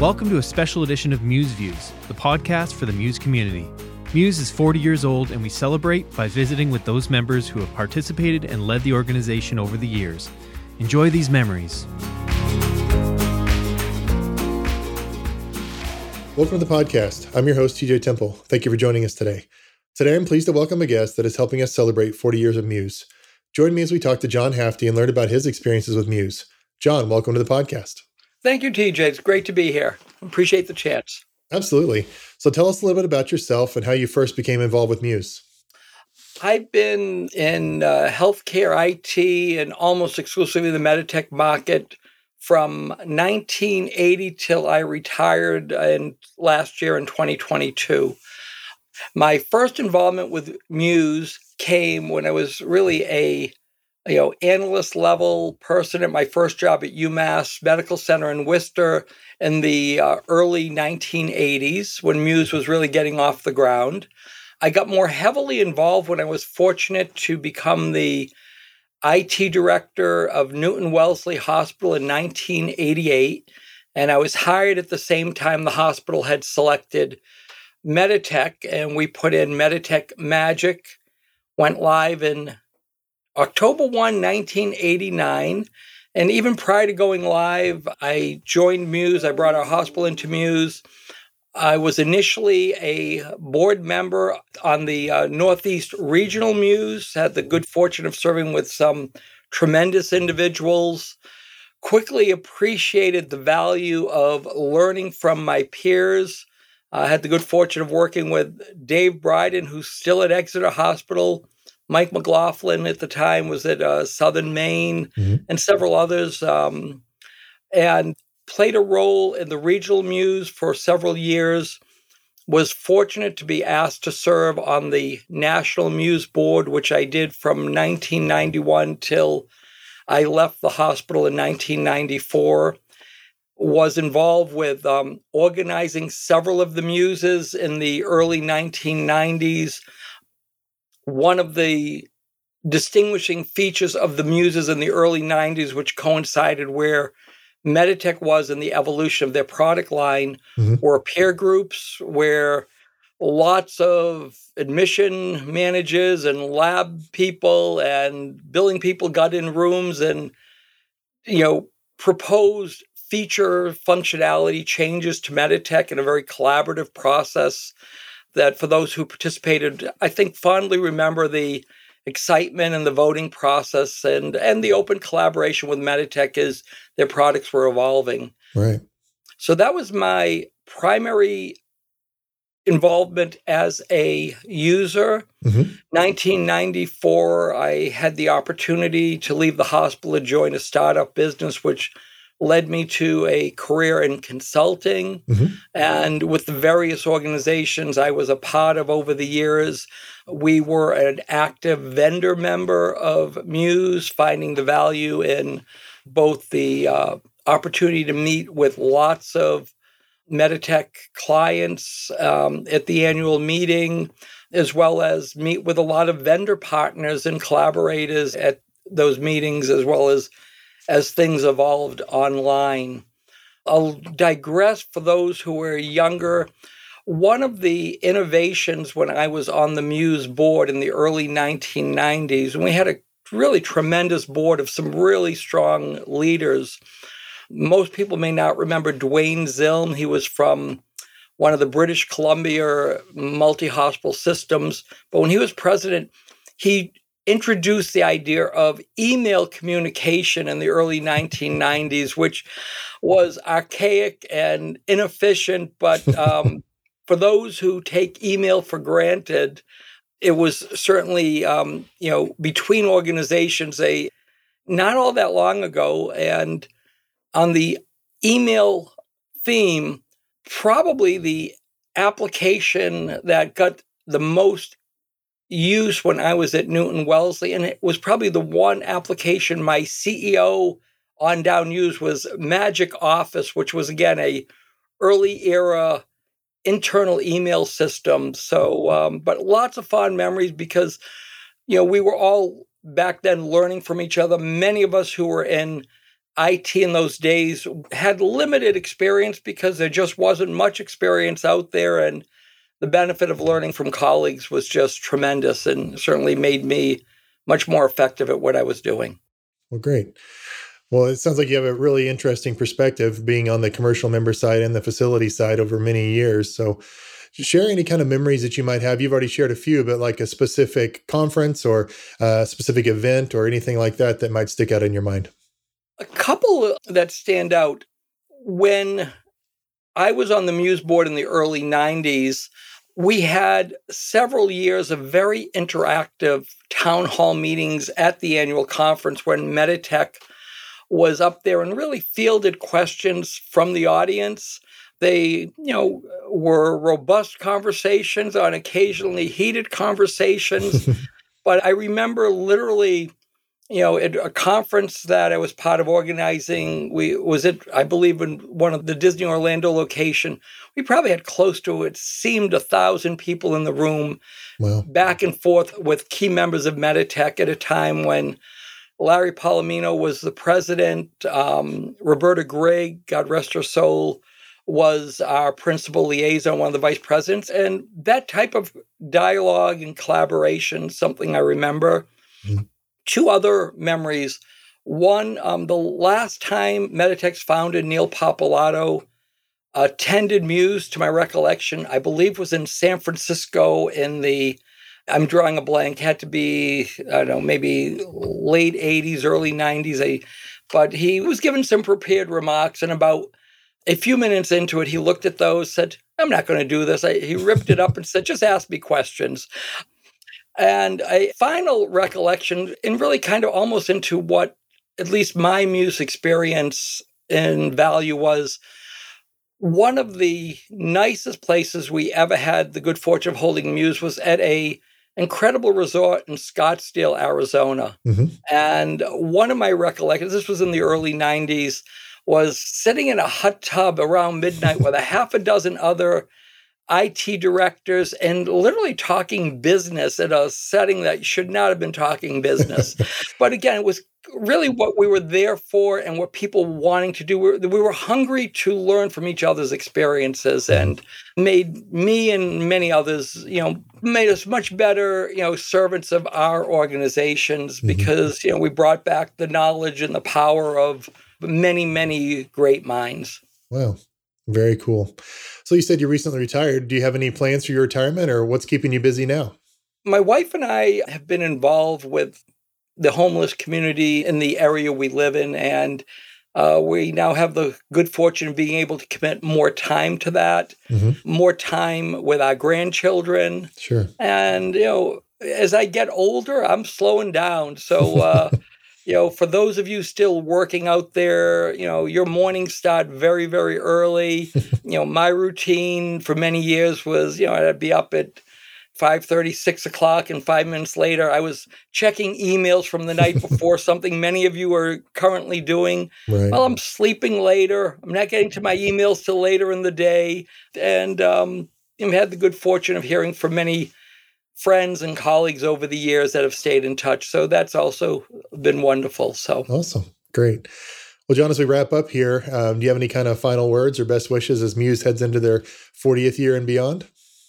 Welcome to a special edition of Muse Views, the podcast for the Muse community. Muse is 40 years old, and we celebrate by visiting with those members who have participated and led the organization over the years. Enjoy these memories. Welcome to the podcast. I'm your host, TJ Temple. Thank you for joining us today. Today, I'm pleased to welcome a guest that is helping us celebrate 40 years of Muse. Join me as we talk to John Haffty and learn about his experiences with Muse. John, welcome to the podcast. Thank you, TJ. It's great to be here. Appreciate the chance. Absolutely. So tell us a little bit about yourself and how you first became involved with Muse. I've been in uh, healthcare IT and almost exclusively the Meditech market from 1980 till I retired in last year in 2022. My first involvement with Muse came when I was really a you know, analyst level person at my first job at UMass Medical Center in Worcester in the uh, early 1980s when Muse was really getting off the ground. I got more heavily involved when I was fortunate to become the IT director of Newton Wellesley Hospital in 1988. And I was hired at the same time the hospital had selected Meditech, and we put in Meditech Magic, went live in October 1, 1989. And even prior to going live, I joined Muse. I brought our hospital into Muse. I was initially a board member on the uh, Northeast Regional Muse, had the good fortune of serving with some tremendous individuals. Quickly appreciated the value of learning from my peers. I had the good fortune of working with Dave Bryden, who's still at Exeter Hospital, Mike McLaughlin at the time was at uh, Southern Maine, mm-hmm. and several others, um, and played a role in the regional muse for several years. Was fortunate to be asked to serve on the National Muse Board, which I did from 1991 till I left the hospital in 1994 was involved with um, organizing several of the muses in the early 1990s, one of the distinguishing features of the muses in the early 90s, which coincided where Meditech was in the evolution of their product line, mm-hmm. were peer groups where lots of admission managers and lab people and billing people got in rooms and you know proposed feature functionality changes to Meditech in a very collaborative process that for those who participated, I think fondly remember the excitement and the voting process and and the open collaboration with Meditech as their products were evolving. Right. So that was my primary involvement as a user. Mm-hmm. 1994, I had the opportunity to leave the hospital and join a startup business, which led me to a career in consulting. Mm-hmm. And with the various organizations I was a part of over the years, we were an active vendor member of Muse, finding the value in both the uh, opportunity to meet with lots of Meditech clients um, at the annual meeting, as well as meet with a lot of vendor partners and collaborators at those meetings, as well as as things evolved online. I'll digress for those who are younger. One of the innovations when I was on the Muse board in the early 1990s, and we had a really tremendous board of some really strong leaders. Most people may not remember Dwayne Zilm. He was from one of the British Columbia multi hospital systems. But when he was president, he introduced the idea of email communication in the early 1990s, which was archaic and inefficient. But um, for those who take email for granted, it was certainly, um, you know, between organizations, a not all that long ago. And on the email theme, probably the application that got the most used when I was at Newton Wellesley, and it was probably the one application my CEO on down used was Magic Office, which was again a early era internal email system. So, um, but lots of fond memories because you know we were all back then learning from each other. Many of us who were in IT in those days had limited experience because there just wasn't much experience out there. And the benefit of learning from colleagues was just tremendous and certainly made me much more effective at what I was doing. Well, great. Well, it sounds like you have a really interesting perspective being on the commercial member side and the facility side over many years. So, share any kind of memories that you might have. You've already shared a few, but like a specific conference or a specific event or anything like that that might stick out in your mind. A couple that stand out when I was on the Muse board in the early 90s, we had several years of very interactive town hall meetings at the annual conference when Meditech was up there and really fielded questions from the audience. They, you know, were robust conversations on occasionally heated conversations. but I remember literally you know, at a conference that I was part of organizing, we was it, I believe, in one of the Disney Orlando location. We probably had close to it seemed a thousand people in the room, wow. back and forth with key members of Meditech at a time when Larry Polimeno was the president. Um, Roberta Grigg, God rest her soul, was our principal liaison, one of the vice presidents, and that type of dialogue and collaboration, something I remember. Mm-hmm two other memories. One, um, the last time Meditech's founder Neil Pappalardo attended Muse, to my recollection, I believe was in San Francisco in the, I'm drawing a blank, had to be, I don't know, maybe late 80s, early 90s. but he was given some prepared remarks, and about a few minutes into it, he looked at those, said, I'm not going to do this. I, he ripped it up and said, just ask me questions. And a final recollection, and really kind of almost into what at least my Muse experience and value was one of the nicest places we ever had the good fortune of holding Muse was at a incredible resort in Scottsdale, Arizona. Mm-hmm. And one of my recollections, this was in the early 90s, was sitting in a hot tub around midnight with a half a dozen other IT directors and literally talking business in a setting that should not have been talking business. but again, it was really what we were there for and what people wanting to do. We were, we were hungry to learn from each other's experiences mm-hmm. and made me and many others, you know, made us much better, you know, servants of our organizations mm-hmm. because, you know, we brought back the knowledge and the power of many, many great minds. Wow. Very cool. So you said you recently retired. Do you have any plans for your retirement or what's keeping you busy now? My wife and I have been involved with the homeless community in the area we live in and uh, we now have the good fortune of being able to commit more time to that, mm-hmm. more time with our grandchildren. Sure. And, you know, as I get older, I'm slowing down. So, uh, you know, for those of you still working out there, you know, your mornings start very, very early. you know, my routine for many years was, you know, I'd be up at 5.30 6 o'clock and five minutes later i was checking emails from the night before something many of you are currently doing right. well i'm sleeping later i'm not getting to my emails till later in the day and um, i've had the good fortune of hearing from many friends and colleagues over the years that have stayed in touch. So that's also been wonderful. So awesome. Great. Well, John, as we wrap up here, um, do you have any kind of final words or best wishes as Muse heads into their 40th year and beyond?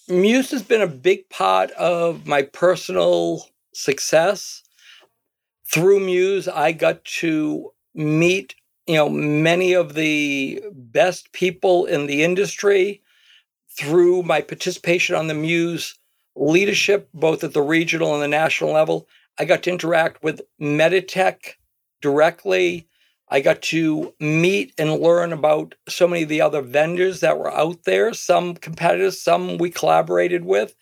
Muse has been a big part of my personal success. Through Muse, I got to meet, you know, many of the best people in the industry. Through my participation on the Muse leadership, both at the regional and the national level. I got to interact with Meditech directly. I got to meet and learn about so many of the other vendors that were out there, some competitors, some we collaborated with.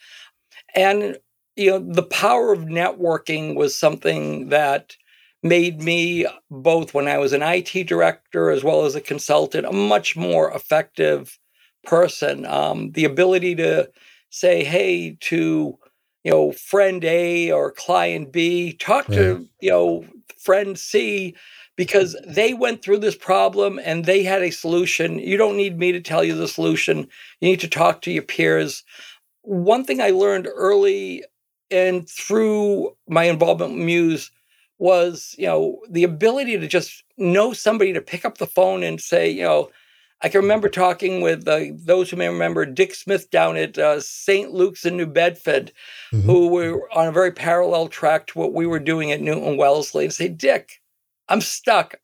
And you know, the power of networking was something that made me both when I was an IT director as well as a consultant a much more effective person. Um, the ability to say, hey, to you know, friend A or client B, talk to, you know, friend C because they went through this problem and they had a solution. You don't need me to tell you the solution. You need to talk to your peers. One thing I learned early and through my involvement with Muse, was, you know, the ability to just know somebody to pick up the phone and say, you know, I can remember talking with uh, those who may remember Dick Smith down at uh, St. Luke's in New Bedford, mm-hmm. who were on a very parallel track to what we were doing at Newton Wellesley, and say, Dick, I'm stuck.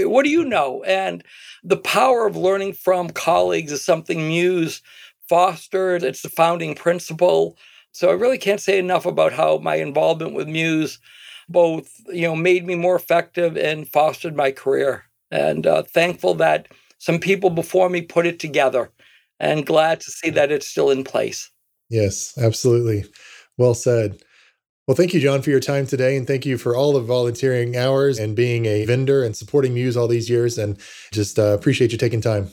What do you know? And the power of learning from colleagues is something Muse fostered. It's the founding principle. So I really can't say enough about how my involvement with Muse both, you know, made me more effective and fostered my career. And uh, thankful that some people before me put it together and glad to see that it's still in place. Yes, absolutely. Well said. Well, thank you, John, for your time today. And thank you for all the volunteering hours and being a vendor and supporting Muse all these years. And just uh, appreciate you taking time.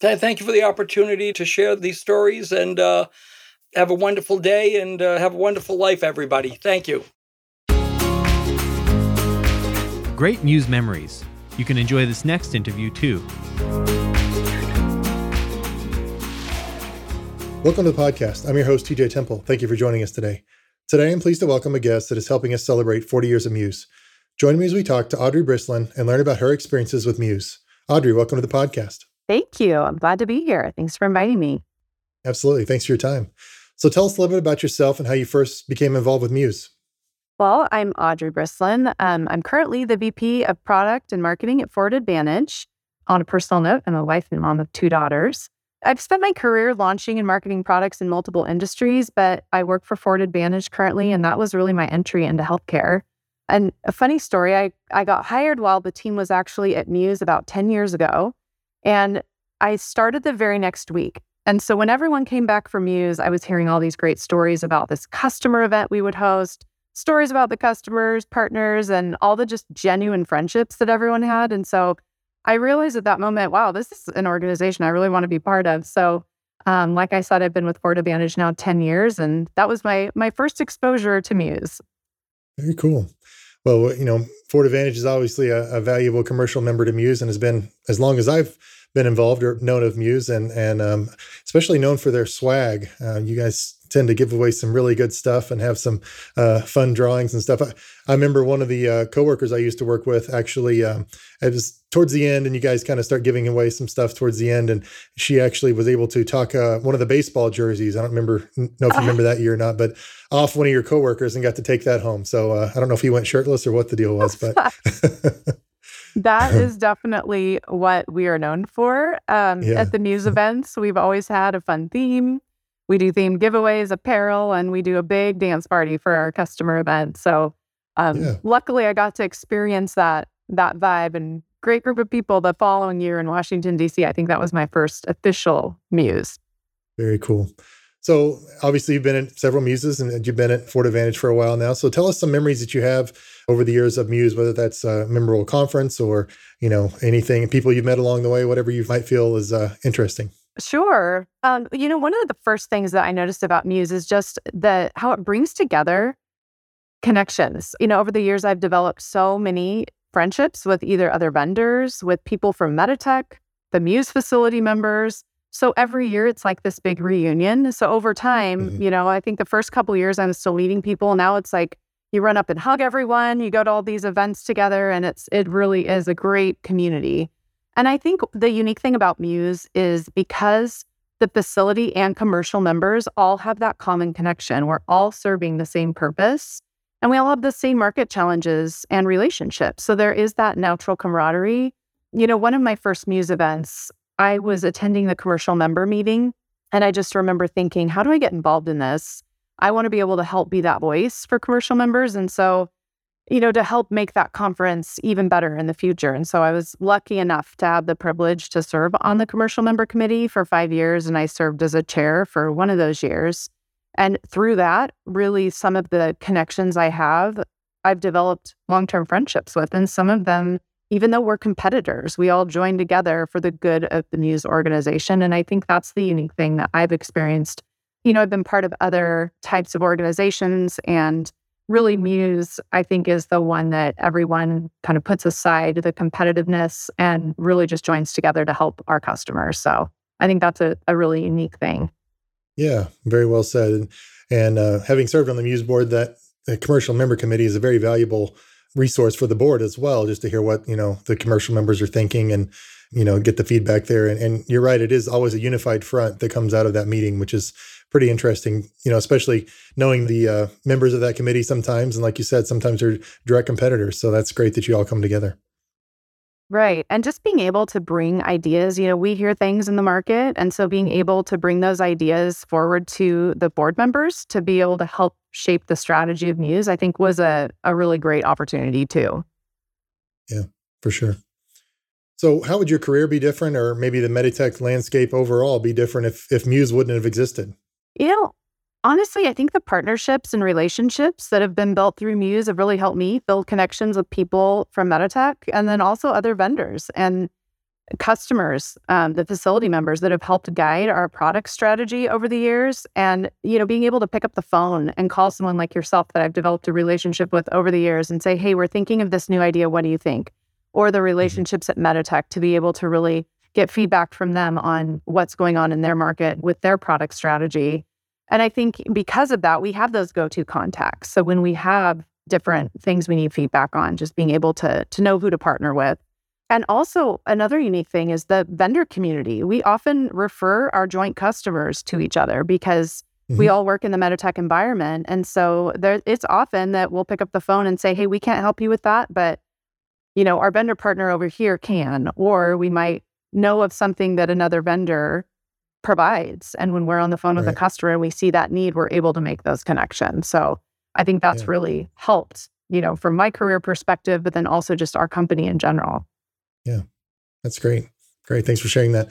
Thank you for the opportunity to share these stories and uh, have a wonderful day and uh, have a wonderful life, everybody. Thank you. Great Muse memories. You can enjoy this next interview too. Welcome to the podcast. I'm your host, TJ Temple. Thank you for joining us today. Today, I'm pleased to welcome a guest that is helping us celebrate 40 years of Muse. Join me as we talk to Audrey Brislin and learn about her experiences with Muse. Audrey, welcome to the podcast. Thank you. I'm glad to be here. Thanks for inviting me. Absolutely. Thanks for your time. So, tell us a little bit about yourself and how you first became involved with Muse. Well, I'm Audrey Brislin. Um, I'm currently the VP of Product and Marketing at Forward Advantage. On a personal note, I'm a wife and mom of two daughters. I've spent my career launching and marketing products in multiple industries, but I work for Forward Advantage currently, and that was really my entry into healthcare. And a funny story, I, I got hired while the team was actually at Muse about 10 years ago. And I started the very next week. And so when everyone came back from Muse, I was hearing all these great stories about this customer event we would host stories about the customers, partners, and all the just genuine friendships that everyone had. And so I realized at that moment, wow, this is an organization I really want to be part of. So, um, like I said, I've been with Forward Advantage now 10 years, and that was my my first exposure to Muse. Very cool. Well, you know, Forward Advantage is obviously a, a valuable commercial member to Muse and has been as long as I've been involved or known of Muse and and um, especially known for their swag. Uh, you guys tend to give away some really good stuff and have some uh, fun drawings and stuff. I, I, remember one of the uh, coworkers I used to work with actually, um, it was towards the end, and you guys kind of start giving away some stuff towards the end, and she actually was able to talk uh, one of the baseball jerseys. I don't remember know if you remember that year or not, but off one of your coworkers and got to take that home. So uh, I don't know if he went shirtless or what the deal was, but. that is definitely what we are known for um, yeah. at the Muse events. We've always had a fun theme we do themed giveaways, apparel, and we do a big dance party for our customer event. So um, yeah. luckily, I got to experience that that vibe and great group of people the following year in Washington D.C. I think that was my first official muse. Very cool. So obviously, you've been at several muses and you've been at Forward Advantage for a while now. So tell us some memories that you have over the years of Muse, whether that's a memorable conference or you know anything, people you've met along the way, whatever you might feel is uh, interesting. Sure. Um, you know, one of the first things that I noticed about Muse is just the how it brings together connections. You know, over the years, I've developed so many friendships with either other vendors, with people from Meditech, the Muse facility members. So every year, it's like this big reunion. So over time, mm-hmm. you know, I think the first couple years, I'm still meeting people. Now it's like you run up and hug everyone. You go to all these events together, and it's it really is a great community. And I think the unique thing about Muse is because the facility and commercial members all have that common connection. We're all serving the same purpose and we all have the same market challenges and relationships. So there is that natural camaraderie. You know, one of my first Muse events, I was attending the commercial member meeting and I just remember thinking, how do I get involved in this? I want to be able to help be that voice for commercial members. And so you know, to help make that conference even better in the future. And so I was lucky enough to have the privilege to serve on the commercial member committee for five years. And I served as a chair for one of those years. And through that, really, some of the connections I have, I've developed long term friendships with. And some of them, even though we're competitors, we all join together for the good of the Muse organization. And I think that's the unique thing that I've experienced. You know, I've been part of other types of organizations and really Muse, I think, is the one that everyone kind of puts aside the competitiveness and really just joins together to help our customers. So I think that's a, a really unique thing. Yeah, very well said. And, and uh, having served on the Muse board, that the commercial member committee is a very valuable resource for the board as well, just to hear what you know the commercial members are thinking and you know get the feedback there. And, and you're right, it is always a unified front that comes out of that meeting, which is pretty interesting. You know, especially knowing the uh, members of that committee sometimes, and like you said, sometimes they're direct competitors. So that's great that you all come together. Right. And just being able to bring ideas, you know, we hear things in the market. And so being mm-hmm. able to bring those ideas forward to the board members to be able to help shape the strategy of Muse, I think was a, a really great opportunity too. Yeah, for sure. So, how would your career be different, or maybe the Meditech landscape overall be different if, if Muse wouldn't have existed? You know, honestly, I think the partnerships and relationships that have been built through Muse have really helped me build connections with people from Meditech and then also other vendors and customers, um, the facility members that have helped guide our product strategy over the years. And, you know, being able to pick up the phone and call someone like yourself that I've developed a relationship with over the years and say, hey, we're thinking of this new idea. What do you think? Or the mm-hmm. relationships at Meditech to be able to really get feedback from them on what's going on in their market with their product strategy and I think because of that, we have those go to contacts. So when we have different things we need feedback on, just being able to, to know who to partner with. And also, another unique thing is the vendor community. We often refer our joint customers to each other because mm-hmm. we all work in the Meditech environment. And so there, it's often that we'll pick up the phone and say, hey, we can't help you with that, but you know, our vendor partner over here can, or we might know of something that another vendor provides. And when we're on the phone with a customer and we see that need, we're able to make those connections. So I think that's yeah. really helped, you know, from my career perspective, but then also just our company in general. Yeah, that's great. Great. Thanks for sharing that.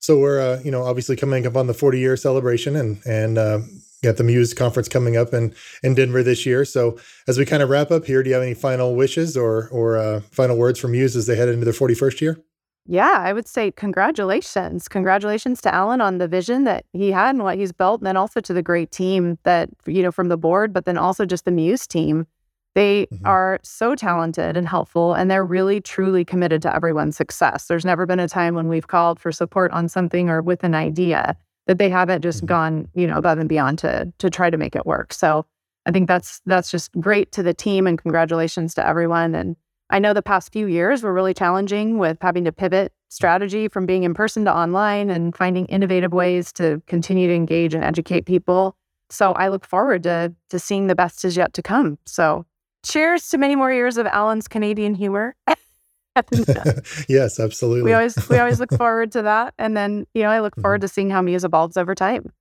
So we're, uh, you know, obviously coming up on the 40 year celebration and, and, uh, got the Muse conference coming up in, in Denver this year. So as we kind of wrap up here, do you have any final wishes or, or, uh, final words from Muse as they head into their 41st year? Yeah, I would say congratulations. Congratulations to Alan on the vision that he had and what he's built, and then also to the great team that, you know, from the board, but then also just the Muse team. They mm-hmm. are so talented and helpful, and they're really, truly committed to everyone's success. There's never been a time when we've called for support on something or with an idea that they haven't just mm-hmm. gone, you know, above and beyond to to try to make it work. So I think that's that's just great to the team, and congratulations to everyone. And I know the past few years were really challenging with having to pivot strategy from being in person to online and finding innovative ways to continue to engage and educate people. So I look forward to to seeing the best is yet to come. So cheers to many more years of Alan's Canadian humor. yes, absolutely. We always we always look forward to that. And then, you know, I look forward mm-hmm. to seeing how Muse evolves over time.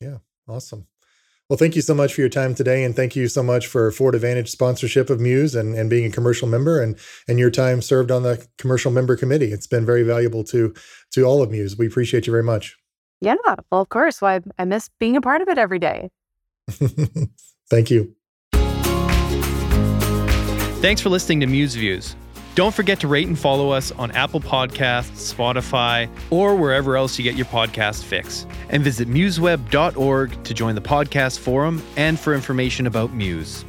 Yeah, awesome. Well, thank you so much for your time today, and thank you so much for Forward Advantage sponsorship of Muse and, and being a commercial member and and your time served on the commercial member committee. It's been very valuable to to all of Muse. We appreciate you very much. Yeah, well, of course. Well, I, I miss being a part of it every day. thank you. Thanks for listening to Muse Views. Don't forget to rate and follow us on Apple Podcasts, Spotify, or wherever else you get your podcast fix. And visit museweb.org to join the podcast forum and for information about Muse.